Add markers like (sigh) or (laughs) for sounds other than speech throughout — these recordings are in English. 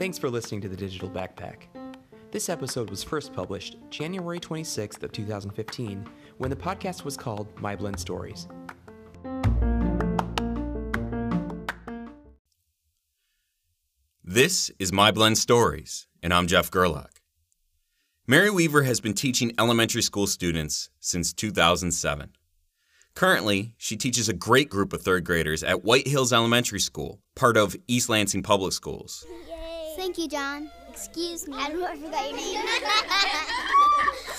Thanks for listening to the Digital Backpack. This episode was first published January 26th of 2015 when the podcast was called MyBlend Stories. This is MyBlend Stories, and I'm Jeff Gerlach. Mary Wever has been teaching elementary school students since 2007. Currently, she teaches a great group of third graders at Whitehills Elementary School, part of East Lansing Public Schools. Yay. Thank you, John. Excuse me. I don't know forgot your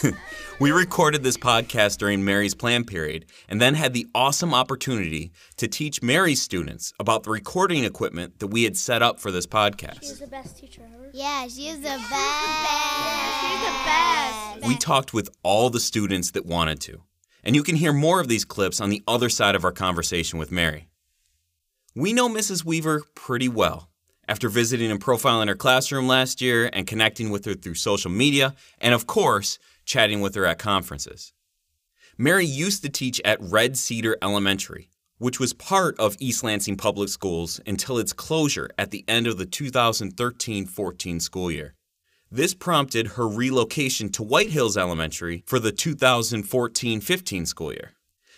name. We recorded this podcast during Mary's plan period and then had the awesome opportunity to teach Mary's students about the recording equipment that we had set up for this podcast. She's the best teacher ever. yeah, she's the best. She's the best. We talked with all the students that wanted to, and you can hear more of these clips on the other side of our conversation with Mary. We know Mrs. Wever pretty well after visiting and profiling her classroom last year and connecting with her through social media, and of course, chatting with her at conferences. Mary used to teach at Red Cedar Elementary, which was part of East Lansing Public Schools until its closure at the end of the 2013 14 school year. This prompted her relocation to Whitehills Elementary for the 2014 15 school year.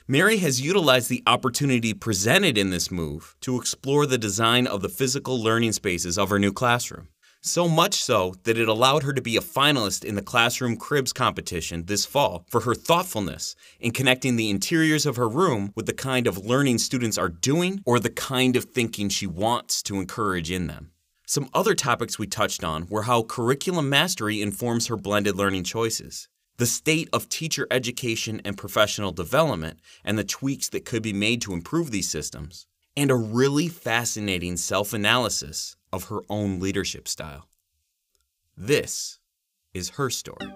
Mary has utilized the opportunity presented in this move to explore the design of the physical learning spaces of her new classroom. So much so that it allowed her to be a finalist in the Classroom Cribs competition this fall for her thoughtfulness in connecting the interiors of her room with the kind of learning students are doing or the kind of thinking she wants to encourage in them. Some other topics we touched on were how curriculum mastery informs her blended learning choices, the state of teacher education and professional development, and the tweaks that could be made to improve these systems, and a really fascinating self analysis of her own leadership style. This is her story.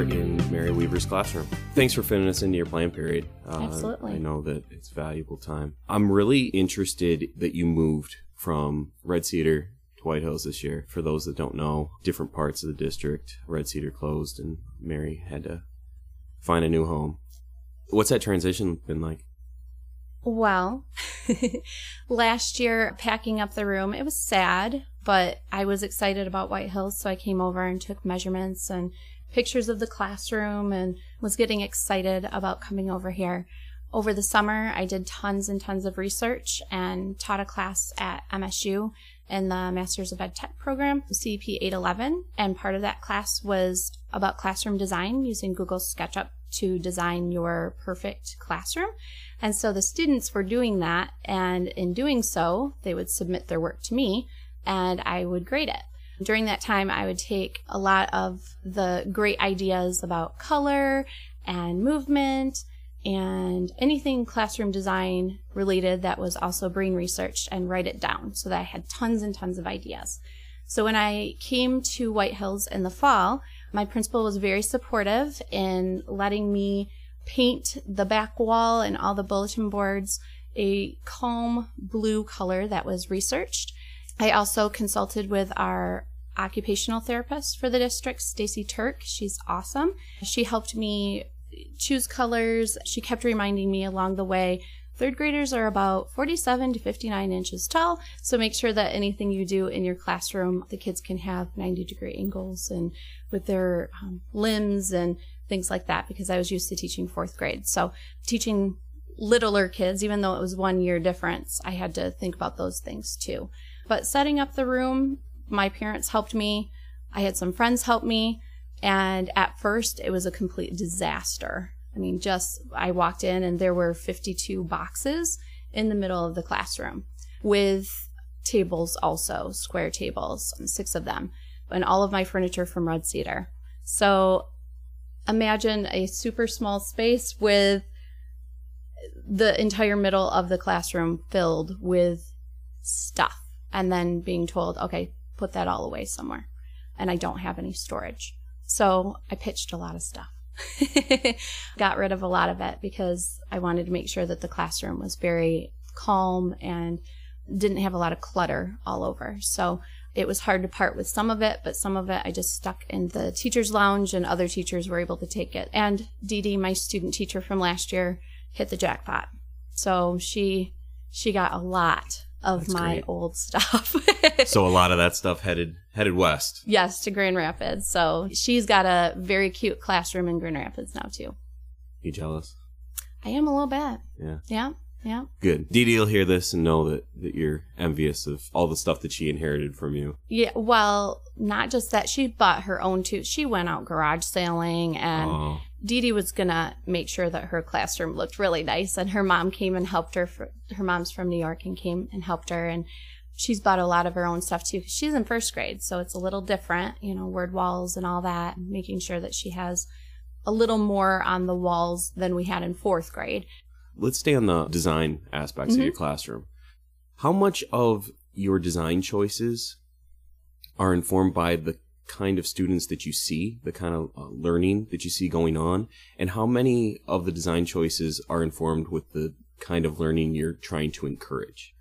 Are in Mary Wever's classroom. Thanks for fitting us into your plan period. Uh, Absolutely. I know that it's valuable time. I'm really interested that you moved from Red Cedar to Whitehills this year. For those that don't know, different parts of the district, Red Cedar closed and Mary had to find a new home. What's that transition been like? Well, (laughs) last year packing up the room, it was sad, but I was excited about Whitehills, so I came over and took measurements and pictures of the classroom and was getting excited about coming over here. Over the summer, I did tons and tons of research and taught a class at MSU in the Masters of Ed Tech program, CEP 811. And part of that class was about classroom design using Google SketchUp to design your perfect classroom. And so the students were doing that. And in doing so, they would submit their work to me and I would grade it. During that time, I would take a lot of the great ideas about color and movement and anything classroom design related that was also brain researched and write it down so that I had tons and tons of ideas. So when I came to Whitehills in the fall, my principal was very supportive in letting me paint the back wall and all the bulletin boards a calm blue color that was researched. I also consulted with our occupational therapist for the district, Stacy Turk. She's awesome. She helped me choose colors. She kept reminding me along the way. Third graders are about 47 to 59 inches tall, so make sure that anything you do in your classroom, the kids can have 90 degree angles and with their um, limbs and things like that because I was used to teaching fourth grade. So teaching littler kids, even though it was one year difference, I had to think about those things too. But setting up the room, my parents helped me. I had some friends help me. And at first, it was a complete disaster. I mean, just I walked in and there were 52 boxes in the middle of the classroom with tables also, square tables, six of them, and all of my furniture from Red Cedar. So imagine a super small space with the entire middle of the classroom filled with stuff and then being told, okay, put that all away somewhere. And I don't have any storage. So I pitched a lot of stuff. (laughs) Got rid of a lot of it because I wanted to make sure that the classroom was very calm and didn't have a lot of clutter all over. So it was hard to part with some of it, but some of it I just stuck in the teacher's lounge and other teachers were able to take it. And Dee Dee, my student teacher from last year, hit the jackpot. So she she got a lot of That's my great. old stuff. (laughs) so a lot of that stuff headed headed west. yes, to Grand Rapids. So she's got a very cute classroom in Grand Rapids now too. You jealous? I am a little bit. Yeah. Yeah. Yeah. Good. Dee Dee will hear this and know that, that you're envious of all the stuff that she inherited from you. Yeah, well, not just that. She bought her own too. She went out garage sailing, and oh, Dee Dee was gonna make sure that her classroom looked really nice. And her mom came and helped her. For, her mom's from New York and came and helped her. And she's bought a lot of her own stuff too. 'cause She's in first grade, so it's a little different, you know, word walls and all that. Making sure that she has a little more on the walls than we had in fourth grade. Let's stay on the design aspects of your classroom. How much of your design choices are informed by the kind of students that you see, the kind of uh, learning that you see going on, and how many of the design choices are informed with the kind of learning you're trying to encourage?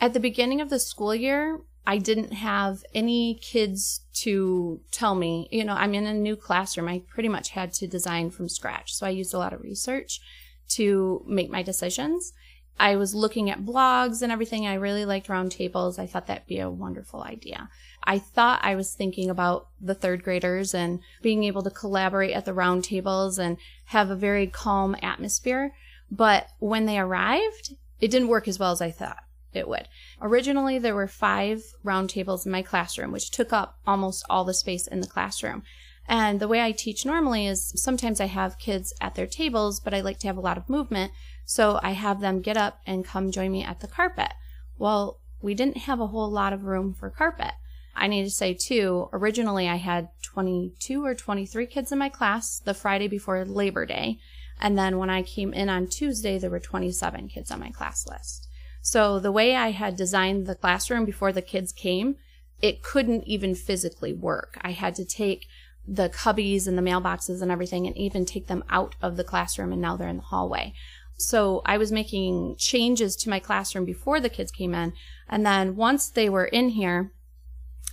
At the beginning of the school year, I didn't have any kids to tell me, you know, I'm in a new classroom. I pretty much had to design from scratch. So I used a lot of research to make my decisions. I was looking at blogs and everything. I really liked roundtables. I thought that'd be a wonderful idea. I thought I was thinking about the third graders and being able to collaborate at the roundtables and have a very calm atmosphere. But when they arrived, it didn't work as well as I thought it would. Originally, there were five roundtables in my classroom, which took up almost all the space in the classroom. And the way I teach normally is sometimes I have kids at their tables, but I like to have a lot of movement. So I have them get up and come join me at the carpet. Well, we didn't have a whole lot of room for carpet. I need to say too, originally I had 22 or 23 kids in my class the Friday before Labor Day. And then when I came in on Tuesday, there were 27 kids on my class list. So the way I had designed the classroom before the kids came, it couldn't even physically work. I had to take the cubbies and the mailboxes and everything and even take them out of the classroom and now they're in the hallway. So I was making changes to my classroom before the kids came in. And then once they were in here,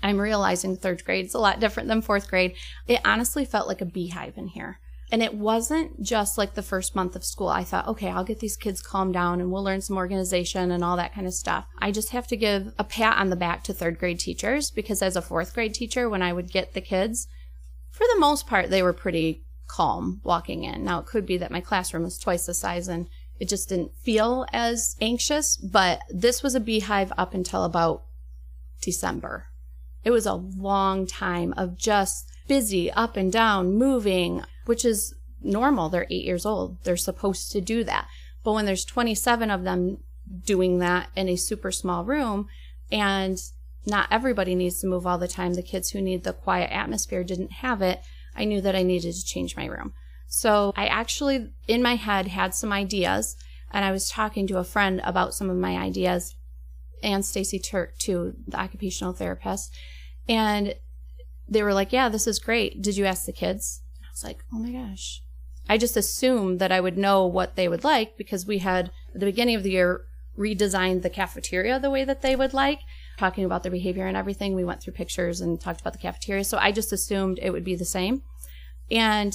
I'm realizing third grade is a lot different than fourth grade. It honestly felt like a beehive in here. And it wasn't just like the first month of school. I thought, okay, I'll get these kids calmed down and we'll learn some organization and all that kind of stuff. I just have to give a pat on the back to third grade teachers because as a fourth grade teacher, when I would get the kids, for the most part, they were pretty calm walking in. Now, it could be that my classroom was twice the size and it just didn't feel as anxious, but this was a beehive up until about December. It was a long time of just busy, up and down, moving, which is normal. They're eight years old. They're supposed to do that. But when there's 27 of them doing that in a super small room, and not everybody needs to move all the time, the kids who need the quiet atmosphere didn't have it. I knew that I needed to change my room. So I actually, in my head, had some ideas, and I was talking to a friend about some of my ideas, and Stacy Turk, too, the occupational therapist. And they were like, Yeah, this is great. Did you ask the kids? I was like, Oh my gosh. I just assumed that I would know what they would like because we had, at the beginning of the year, redesigned the cafeteria the way that they would like, talking about their behavior and everything. We went through pictures and talked about the cafeteria. So I just assumed it would be the same. And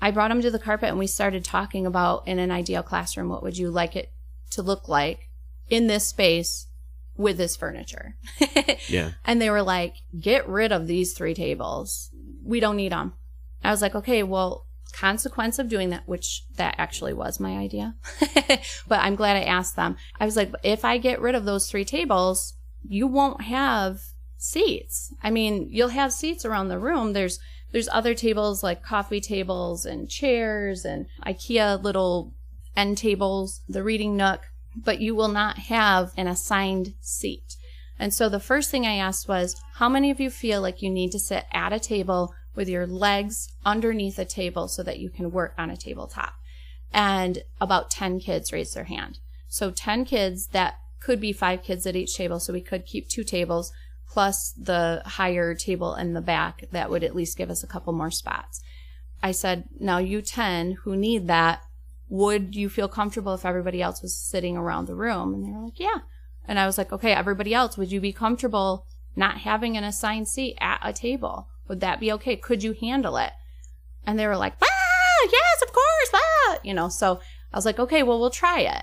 I brought them to the carpet and we started talking about in an ideal classroom, what would you like it to look like in this space with this furniture? (laughs) Yeah. And they were like, get rid of these three tables. We don't need them. I was like, okay, well, consequence of doing that, which that actually was my idea. (laughs) but I'm glad I asked them. I was like, if I get rid of those three tables, you won't have seats. I mean, you'll have seats around the room. There's there's other tables like coffee tables and chairs and IKEA little end tables, the reading nook, but you will not have an assigned seat. And so the first thing I asked was, how many of you feel like you need to sit at a table with your legs underneath a table so that you can work on a tabletop? And about 10 kids raised their hand. So 10 kids, that could be five kids at each table. So we could keep two tables plus the higher table in the back. That would at least give us a couple more spots. I said, now you 10 who need that, would you feel comfortable if everybody else was sitting around the room? And they were like, yeah. And I was like, okay, everybody else, would you be comfortable not having an assigned seat at a table? Would that be okay? Could you handle it? And they were like, ah, yes, of course, ah, you know. So I was like, okay, well, we'll try it.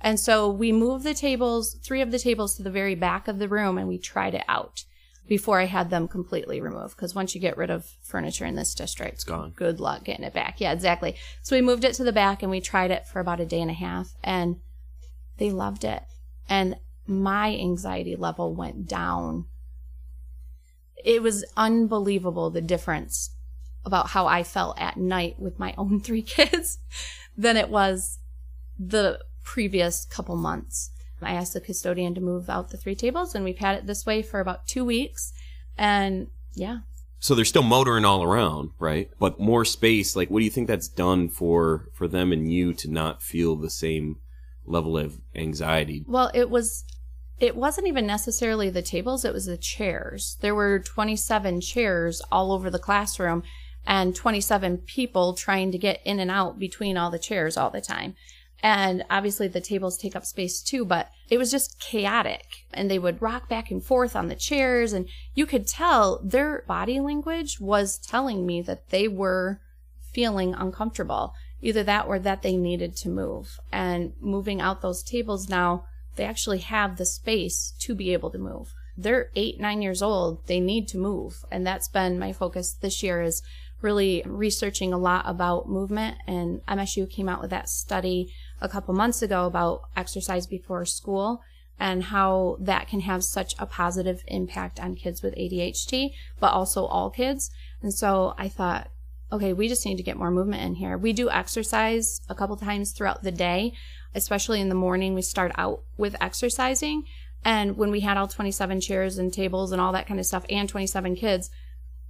And so we moved the tables, three of the tables to the very back of the room and we tried it out before I had them completely removed. Because once you get rid of furniture in this district, It's gone. good luck getting it back. Yeah, exactly. So we moved it to the back and we tried it for about a day and a half and they loved it. And my anxiety level went down. It was unbelievable the difference about how I felt at night with my own (laughs) three kids than it was the previous couple months. I asked the custodian to move out the three tables and we've had it this way for about two weeks. And yeah, So they're still motoring all around, right? But more space. Like, what do you think that's done for for them and you to not feel the same level of anxiety? Well, it was it wasn't even necessarily the tables, it was the chairs. There were 27 chairs all over the classroom and 27 people trying to get in and out between all the chairs all the time. And obviously the tables take up space too, but it was just chaotic and they would rock back and forth on the chairs and you could tell their body language was telling me that they were feeling uncomfortable. Either that or that they needed to move. And moving out those tables now, they actually have the space to be able to move. They're eight, nine years old. They need to move. And that's been my focus this year is really researching a lot about movement. And MSU came out with that study a couple months ago about exercise before school and how that can have such a positive impact on kids with ADHD, but also all kids. And so I thought, okay, we just need to get more movement in here. We do exercise a couple times throughout the day, especially in the morning. We start out with exercising. And when we had all 27 chairs and tables and all that kind of stuff and 27 kids,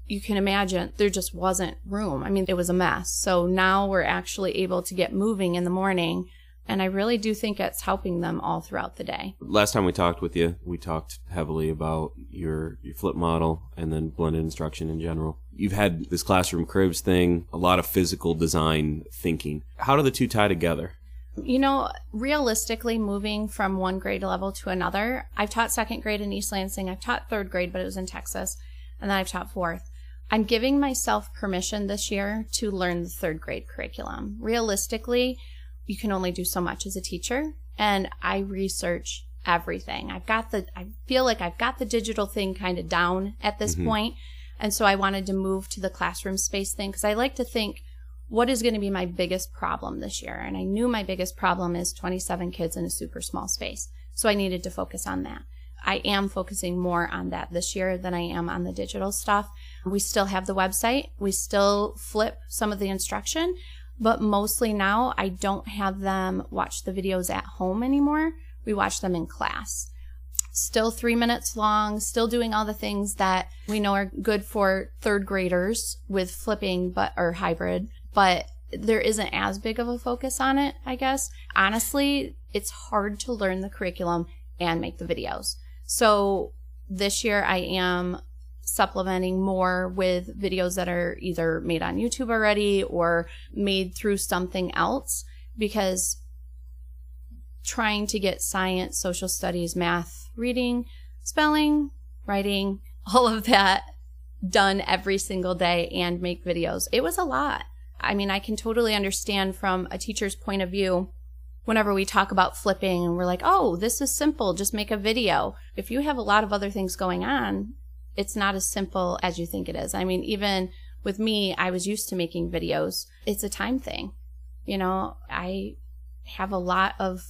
you can imagine there just wasn't room. I mean, it was a mess. So now we're actually able to get moving in the morning. And I really do think it's helping them all throughout the day. Last time we talked with you, we talked heavily about your, your flip model and then blended instruction in general. You've had this classroom cribs thing, a lot of physical design thinking. How do the two tie together? You know, realistically, moving from one grade level to another, I've taught second grade in East Lansing. I've taught third grade, but it was in Texas. And then I've taught fourth. I'm giving myself permission this year to learn the third grade curriculum. Realistically, you can only do so much as a teacher. And I research everything. I've got the, I feel like I've got the digital thing kind of down at this mm-hmm. point. And so I wanted to move to the classroom space thing because I like to think, what is going to be my biggest problem this year? And I knew my biggest problem is 27 kids in a super small space. So I needed to focus on that. I am focusing more on that this year than I am on the digital stuff. We still have the website. We still flip some of the instruction, but mostly now I don't have them watch the videos at home anymore. We watch them in class. Still three minutes long, still doing all the things that we know are good for third graders with flipping, but, or hybrid, but there isn't as big of a focus on it, I guess. Honestly, it's hard to learn the curriculum and make the videos. So this year I am supplementing more with videos that are either made on YouTube already or made through something else because trying to get science, social studies, math, reading, spelling, writing, (laughs) all of that done every single day and make videos. It was a lot. I mean, I can totally understand from a teacher's point of view whenever we talk about flipping and we're like, oh, this is simple, just make a video. If you have a lot of other things going on, it's not as simple as you think it is. I mean, even with me, I was used to making videos. It's a time thing. You know, I have a lot of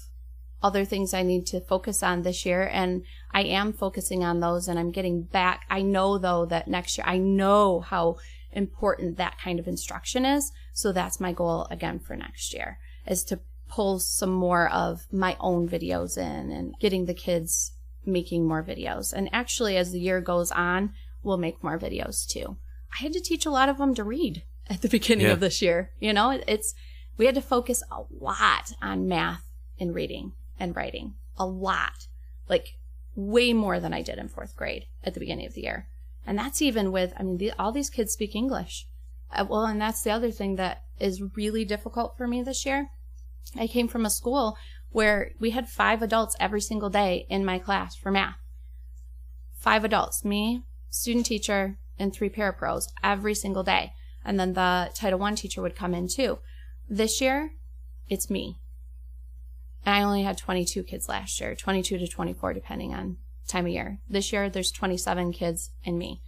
other things I need to focus on this year, and I am focusing on those and I'm getting back. I know though that next year, I know how important that kind of instruction is. So that's my goal again for next year is to pull some more of my own videos in and getting the kids making more videos. And actually, as the year goes on, we'll make more videos too. I had to teach a lot of them to read at the (laughs) beginning Yeah. of this year. You know, it's, we had to focus a lot on math and reading and writing. A lot. Like way more than I did in fourth grade at the beginning of the year. And that's even with, I mean, the, all these kids speak English. Uh, well, and that's the other thing that is really difficult for me this year. I came from a school where we had five adults every single day in my class for math. Five adults, me, student teacher, and three parapros every single day. And then the Title I teacher would come in too. This year, it's me. And I only had 22 kids last year, 22 to 24, depending on time of year. This year, there's 27 kids and me,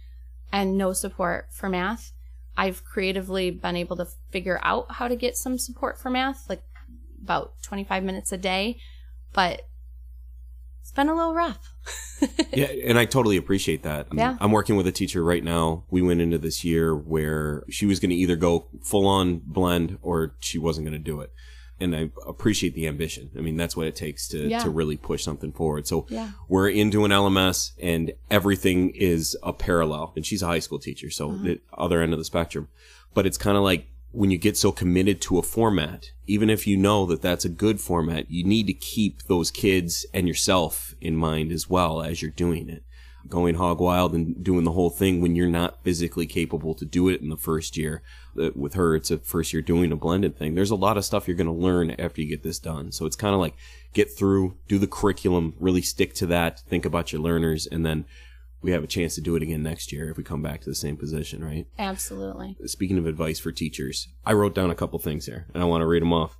and no support for math. I've creatively been able to figure out how to get some support for math, like about 25 minutes a day, but it's been a little rough. (laughs) yeah, and I totally appreciate that. I'm, Yeah. I'm working with a teacher right now. We went into this year where she was going to either go full on blend or she wasn't going to do it. And I appreciate the ambition. I mean, that's what it takes to, Yeah. to really push something forward. So Yeah. we're into an LMS and everything is a parallel. And she's a high school teacher, so Uh-huh. the other end of the spectrum. But it's kind of like when you get so committed to a format, even if you know that that's a good format, you need to keep those kids and yourself in mind as well as you're doing it. Going hog wild and doing the whole thing when you're not physically capable to do it in the first year. Uh, With her, it's a first year doing a blended thing. There's a lot of stuff you're going to learn after you get this done. So it's kind of like get through, do the curriculum, really stick to that, think about your learners, and then we have a chance to do it again next year if we come back to the same position, right? Absolutely. speaking of advice for teachers, I wrote down a couple things here, and I want to read them off.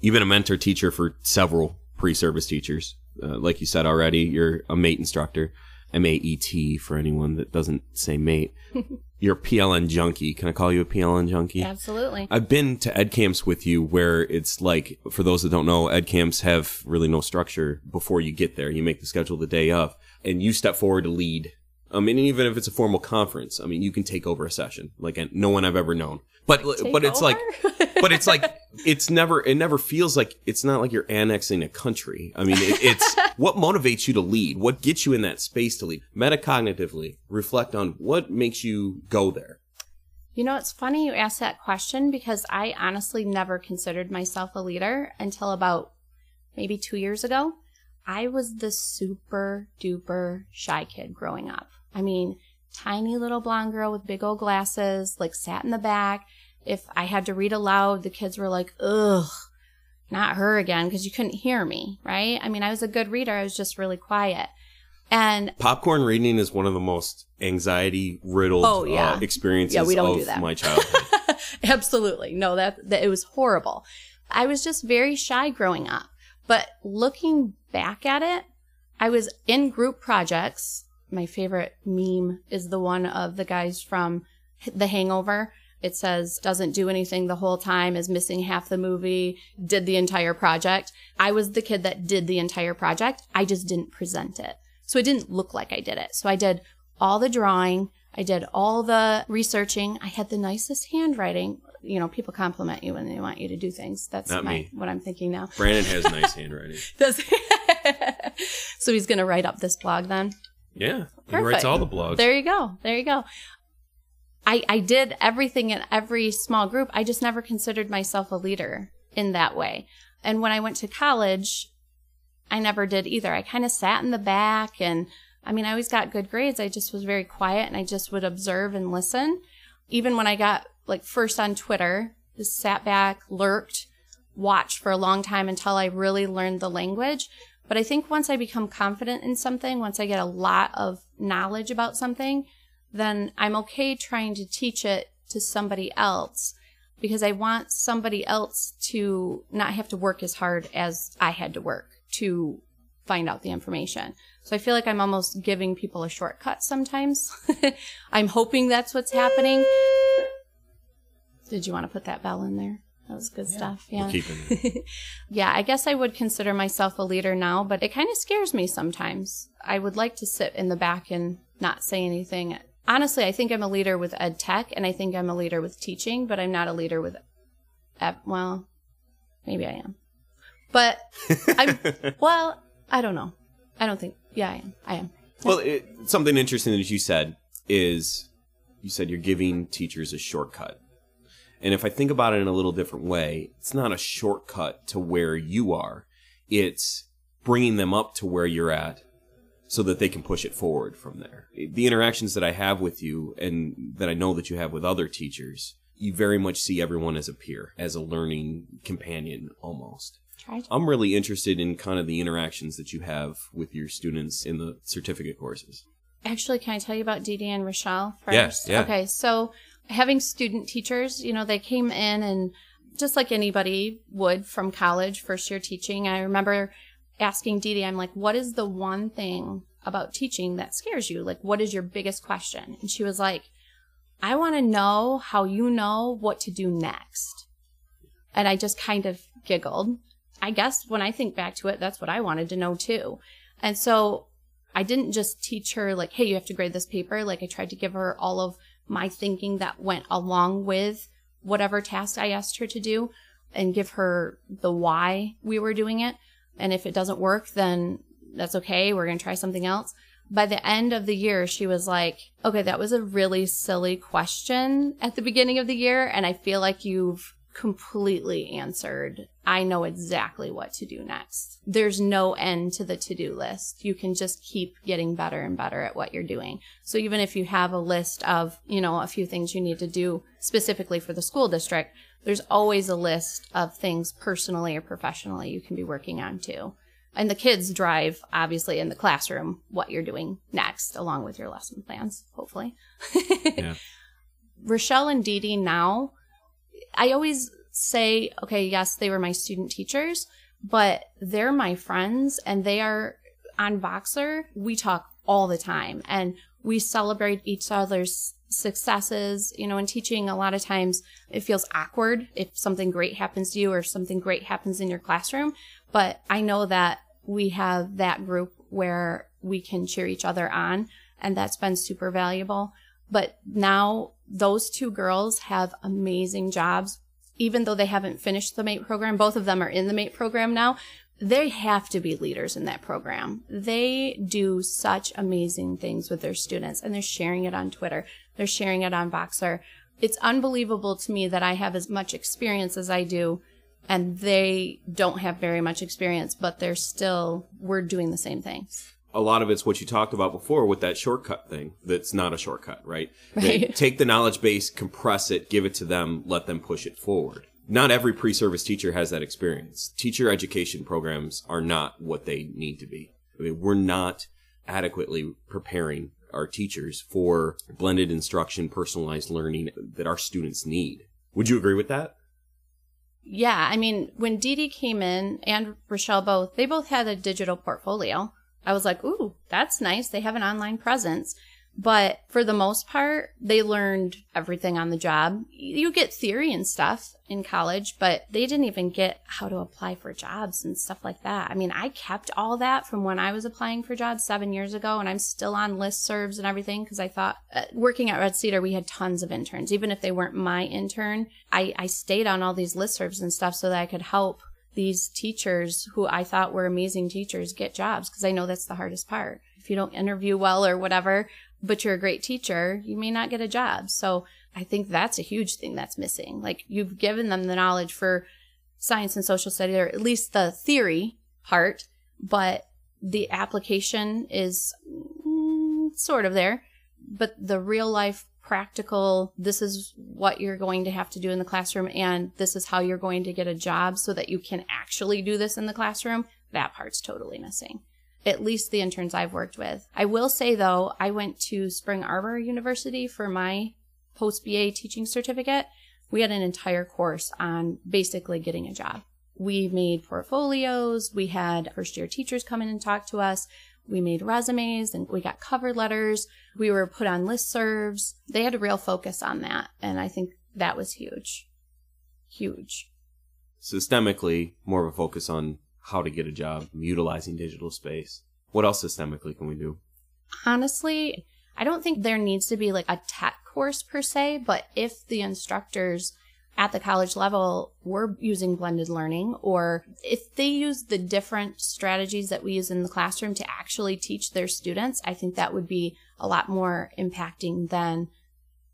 You've been a mentor teacher for several pre-service teachers. Uh, like you said already, you're a mate instructor, M-A-E-T for anyone that doesn't say mate. (laughs) you're a PLN junkie. Can I call you a PLN junkie? Absolutely. I've been to ed camps with you where it's like, for those that don't know, ed camps have really no structure before you get there. You make the schedule the day of, and you step forward to lead. I mean, even if it's a formal conference, I mean, you can take over a session like no one I've ever known. But Take but it's like? (laughs) but it's like it's never it never feels like it's not like you're annexing a country. I mean, it, it's (laughs) what motivates you to lead, what gets you in that space to lead. Metacognitively, reflect on what makes you go there. You know, it's funny you asked that question because I honestly never considered myself a leader until about maybe two years ago. I was the super duper shy kid growing up. I mean, tiny little blonde girl with big old glasses, like sat in the back. If I had to read aloud, the kids were like, ugh, not her again, because you couldn't hear me, right? I mean, I was a good reader. I was just really quiet. And Popcorn reading is one of the most anxiety riddled Oh, yeah. uh, experiences Yeah, we don't of do that. my (laughs) childhood. Absolutely. No, that, that it was horrible. I was just very shy growing up. But looking back at it, I was in group projects. My favorite meme is the one of the guys from The Hangover. It says, doesn't do anything the whole time, is missing half the movie, did the entire project. I was the kid that did the entire project. I just didn't present it. So it didn't look like I did it. So I did all the drawing. I did all the researching. I had the nicest handwriting. You know, people compliment you when they want you to do things. That's Not my, me. what I'm thinking now. Brandon has (laughs) nice handwriting. Does (laughs) so he's going to write up this blog then. Yeah, he writes all the blogs. There you go. There you go. I I did everything in every small group. I just never considered myself a leader in that way. And when I went to college, I never did either. I kind of sat in the back and I mean, I always got good grades. I just was very quiet and I just would observe and listen. Even when I got like first on Twitter, just sat back, lurked, watched for a long time until I really learned the language. But I think once I become confident in something, once I get a lot of knowledge about something, then I'm okay trying to teach it to somebody else because I want somebody else to not have to work as hard as I had to work to find out the information. So I feel like I'm almost giving people a shortcut sometimes. (laughs) I'm hoping that's what's happening. Did you want to put that bell in there? That was good stuff. Yeah. (laughs) Yeah, I guess I would consider myself a leader now, but it kind of scares me sometimes. I would like to sit in the back and not say anything. Honestly, I think I'm a leader with ed tech and I think I'm a leader with teaching, but I'm not a leader with, well, maybe I am. But I'm, (laughs) well, I don't know. I don't think, yeah, I am. I am. Well, it, something interesting that you said is you said you're giving teachers a shortcut. And if I think about it in a little different way, it's not a shortcut to where you are. It's bringing them up to where you're at so that they can push it forward from there. The interactions that I have with you and that I know that you have with other teachers, you very much see everyone as a peer, as a learning companion almost. Try to. I'm really interested in kind of the interactions that you have with your students in the certificate courses. Actually, can I tell you about Dee and Rochelle first? Yes, yeah. Okay, so having student teachers, you know, they came in and just like anybody would from college, first year teaching, I remember asking Dee Dee, I'm like, what is the one thing about teaching that scares you? Like, what is your biggest question? And she was like, I want to know how you know what to do next. And I just kind of giggled. I guess when I think back to it, that's what I wanted to know too. And so I didn't just teach her like, hey, you have to grade this paper. Like I tried to give her all of my thinking that went along with whatever task I asked her to do and give her the why we were doing it. And if it doesn't work, then that's okay. We're going to try something else. By the end of the year, she was like, okay, that was a really silly question at the beginning of the year. And I feel like you've completely answered. I know exactly what to do next. There's no end to the to do list. You can just keep getting better and better at what you're doing. So even if you have a list of, you know, a few things you need to do specifically for the school district, there's always a list of things personally or professionally you can be working on too. And the kids drive, obviously, in the classroom what you're doing next, along with your lesson plans, hopefully. (laughs) Yeah. Rochelle and Dee Dee now, I always say, okay, yes, they were my student teachers, but they're my friends and they are on Voxer. We talk all the time and we celebrate each other's successes. You know, in teaching, a lot of times it feels awkward if something great happens to you or something great happens in your classroom. But I know that we have that group where we can cheer each other on, and that's been super valuable. But now those two girls have amazing jobs. Even though they haven't finished the MAET program, both of them are in the MAET program now. They have to be leaders in that program. They do such amazing things with their students and they're sharing it on Twitter. They're sharing it on Voxer. It's unbelievable to me that I have as much experience as I do and they don't have very much experience, but they're still, we're doing the same things. A lot of it's what you talked about before with that shortcut thing that's not a shortcut, right? Right. (laughs) take the knowledge base, compress it, give it to them, let them push it forward. Not every pre-service teacher has that experience. Teacher education programs are not what they need to be. I mean, we're not adequately preparing our teachers for blended instruction, personalized learning that our students need. Would you agree with that? Yeah, I mean, when Dee Dee came in and Rochelle both, they both had a digital portfolio. I was like, ooh, that's nice. They have an online presence. But for the most part, they learned everything on the job. You get theory and stuff in college, but they didn't even get how to apply for jobs and stuff like that. I mean, I kept all that from when I was applying for jobs seven years ago, and I'm still on listservs and everything because I thought uh, working at Red Cedar, we had tons of interns. Even if they weren't my intern, I, I stayed on all these listservs and stuff so that I could help these teachers who I thought were amazing teachers get jobs because I know that's the hardest part. If you don't interview well or whatever, but you're a great teacher, you may not get a job. So I think that's a huge thing that's missing. Like you've given them the knowledge for science and social studies, or at least the theory part, but the application is mm, sort of there. But the real life practical, this is what you're going to have to do in the classroom, and this is how you're going to get a job so that you can actually do this in the classroom, that part's totally missing at least the interns I've worked with. I will say though, I went to Spring Arbor University for my post BA teaching certificate. We had an entire course on basically getting a job. We made portfolios, we had first year teachers come in and talk to us. We made resumes and we got cover letters. We were put on listservs. They had a real focus on that. And I think that was huge. Huge. Systemically, more of a focus on how to get a job, utilizing digital space. What else systemically can we do? honestly, I don't think there needs to be like a tech course per se, but if the instructors at the college level were using blended learning or if they use the different strategies that we use in the classroom to actually teach their students, I think that would be a lot more impacting than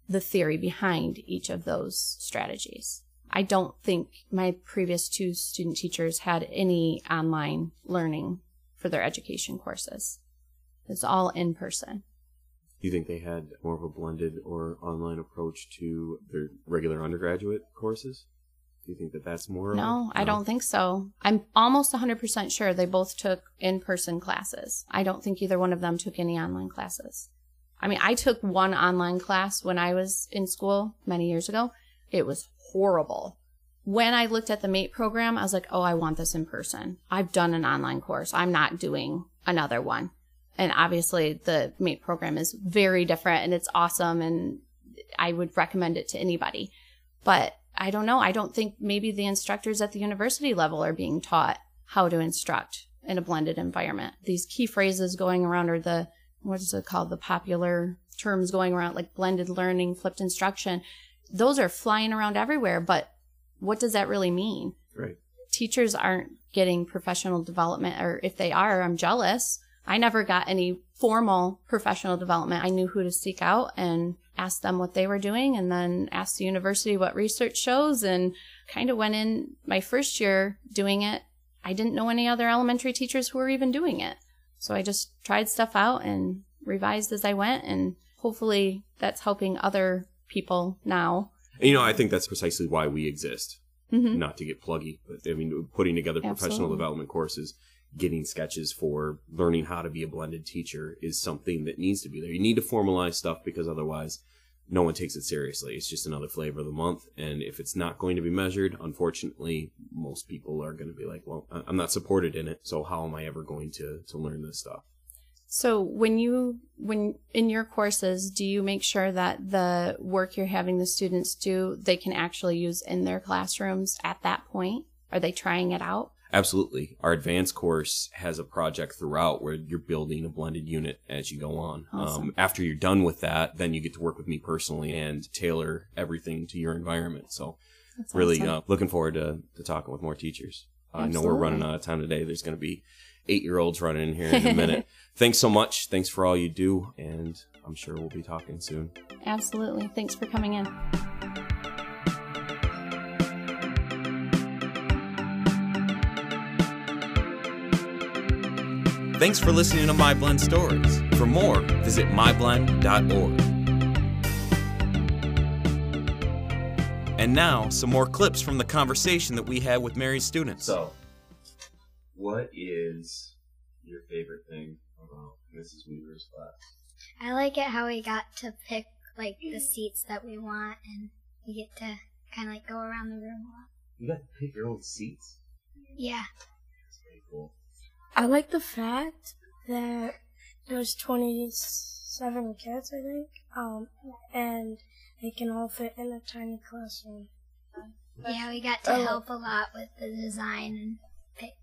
the theory behind each of those strategies. I don't think my previous two student teachers had any online learning for their education courses. It's all in person. Do you think they had more of a blended or online approach to their regular undergraduate courses? Do you think that that's more? No, I don't think so. I'm almost 100% sure they both took in person classes. I don't think either one of them took any online classes. I mean, I took one online class when I was in school many years ago. It was horrible. When I looked at the MAET program, I was like, oh, I want this in person. I've done an online course. I'm not doing another one. And obviously, the MAET program is very different and it's awesome. And I would recommend it to anybody. But I don't know. I don't think maybe the instructors at the university level are being taught how to instruct in a blended environment. These key phrases going around are the, what is it called? The popular terms going around like blended learning, flipped instruction. Those are flying around everywhere, but what does that really mean? Right. Teachers aren't getting professional development, or if they are, I'm jealous. I never got any formal professional development. I knew who to seek out and ask them what they were doing and then ask the university what research shows and kind of went in my first year doing it. I didn't know any other elementary teachers who were even doing it. So I just tried stuff out and revised as I went and hopefully that's helping other people now. You know, I think that's precisely why we exist. Mhm. Not to get pluggy, but I mean, putting together professional Absolutely. development courses, getting sketches for learning how to be a blended teacher is something that needs to be there. You need to formalize stuff because otherwise, no one takes it seriously. It's just another flavor of the month. And if it's not going to be measured, unfortunately, most people are going to be like, well, I'm not supported in it. So how am I ever going to, to learn this stuff? So when you when in your courses, do you make sure that the work you're having the students do they can actually use in their classrooms at that point? Are they trying it out? Absolutely. Our advanced course has a project throughout where you're building a blended unit as you go on. Awesome. Um, after you're done with that, then you get to work with me personally and tailor everything to your environment. So That's really awesome. uh, looking forward to, to talking with more teachers. I know we're running out of time today. There's going to be eight year olds running in here in a minute. (laughs) Thanks so much. Thanks for all you do. And I'm sure we'll be talking soon. Absolutely. Thanks for coming in. Thanks for listening to MyBlend Stories. For more, visit myblend.org. And now, some more clips from the conversation that we had with Mary's students. So, what is your favorite thing about Mrs. Wever's class? I like it how we got to pick like the seats that we want, and we get to kind of like go around the room a lot. You got to pick your own seats. Yeah, That's pretty cool. I like the fact that there's 27 kids, I think, um, and they can all fit in a tiny classroom. yeah, we got to Oh. help a lot with the design and pick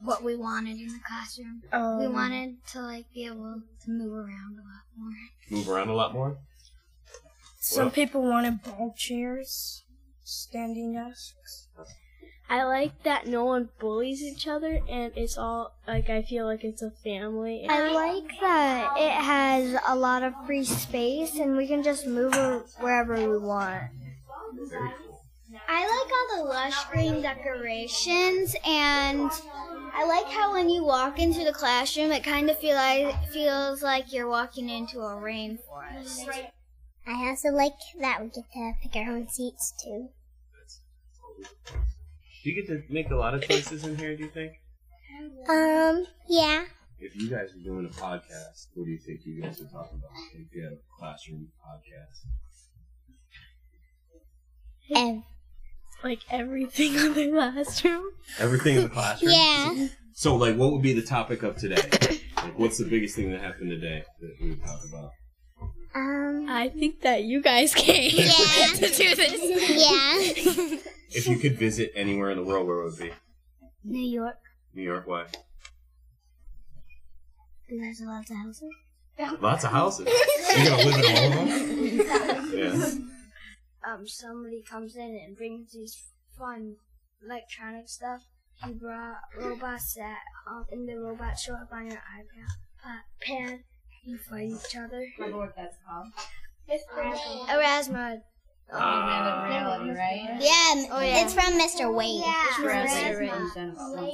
what we wanted in the classroom. Um, we wanted to like be able to move around a lot more. Move around a lot more? Some Well- people wanted ball chairs, standing desks. I like that no one bullies each other and it's all like I feel like it's a family. I like that it has a lot of free space and we can just move wherever we want. I like all the lush green decorations and I like how when you walk into the classroom it kind of feel like, feels like you're walking into a rainforest. I also like that we get to pick our own seats too. Do you get to make a lot of choices in here, do you think? Um, yeah. If you guys were doing a podcast, what do you think you guys would talk about? If you had a classroom podcast. And like everything in the classroom. Everything in the classroom? yeah. So, like, what would be the topic of today? Like, what's the biggest thing that happened today that we would talk about? Um, I think that you guys came Yeah. (laughs) to do this. yeah. If you could visit anywhere in the world, where would it be? New York. New York, why? Because there's lots of houses. Lots of houses. (laughs) You're gonna live in all of them? Yeah. Um, somebody comes in and brings these fun electronic stuff. He brought robots that, um, and the robots show up on your iPad. Uh, pad. You fight each other. Remember what that's called? Erasmus. Reality, right? Yeah, Oh, yeah. it's from Mr. Wayne. Mr.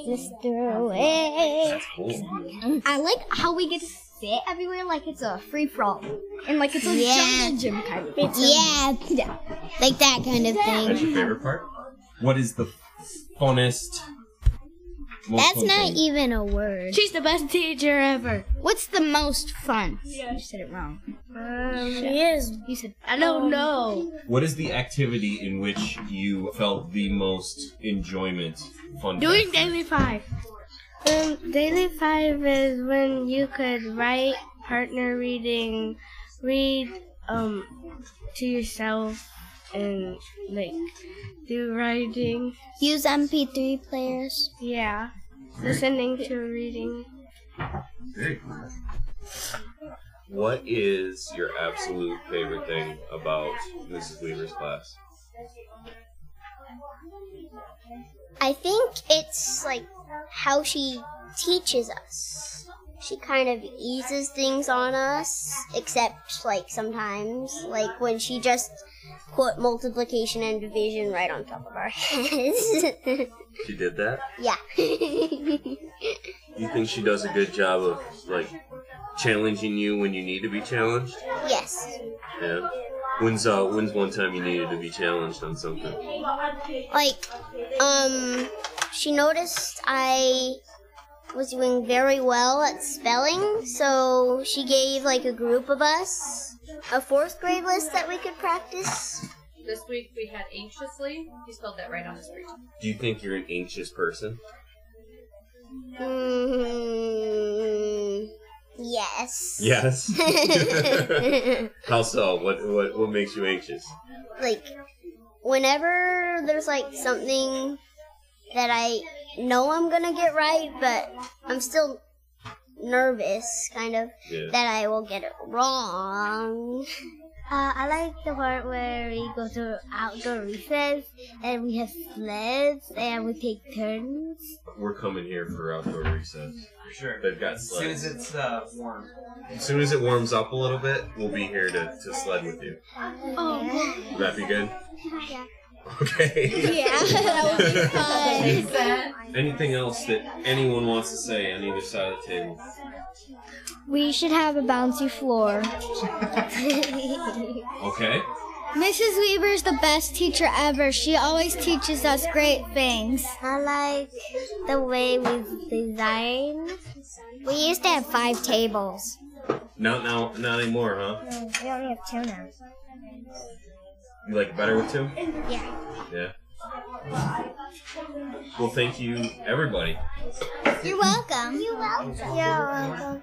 Mr. Wayne. That's cool. I like how we get to fit everywhere like it's a free for all. And like it's a Yeah. jungle gym kind of. It's Yeah, yeah. like that kind of That's thing. your favorite part? What is the funnest? Most That's fun not thing? even a word. She's the best teacher ever. What's the most fun? You said it wrong. She is. You said I don't know. What is the activity in which you felt the most enjoyment? Fun. Doing fact? daily five. Um, daily five is when you could write partner reading, read um to yourself, and like do writing. Use MP3 players. Yeah, listening to reading. Very. What is your absolute favorite thing about Mrs. Wever's class? I think it's like how she teaches us. She kind of eases things on us, except like sometimes, like when she just put multiplication and division right on top of our heads. She did that. yeah. You think she does a good job of like challenging you when you need to be challenged? yes. Yeah. When's uh when's one time you needed to be challenged on something? Like, um, she noticed I was doing very well at spelling, so she gave like a group of us a fourth grade list that we could practice. This week we had anxiously. He spelled that right on the screen. Do you think you're an anxious person? Mm, yes. Yes. (laughs) (laughs) How so? What what what makes you anxious? like, whenever there's like something that I know I'm gonna get right, but I'm still nervous, kind of, Yeah. that I will get it wrong. Uh, I like the part where we go to outdoor recess and we have sleds and we take turns. We're coming here for outdoor recess. For sure. They've got As soon as it's uh, warm. As soon as it warms up a little bit, we'll be here to, to sled with you. Oh, Would that be good? Yeah. Okay. Yeah, that would be (laughs) fun. Anything else that anyone wants to say on either side of the table? we should have a bouncy floor. (laughs) Okay. Mrs. Wever is the best teacher ever. She always teaches us great things. I like the way we design. We used to have five tables. Not now, not anymore, huh? We only have two now. You like it better with two? Yeah. Yeah. Well, thank you, everybody. You're welcome. You're welcome. You're welcome.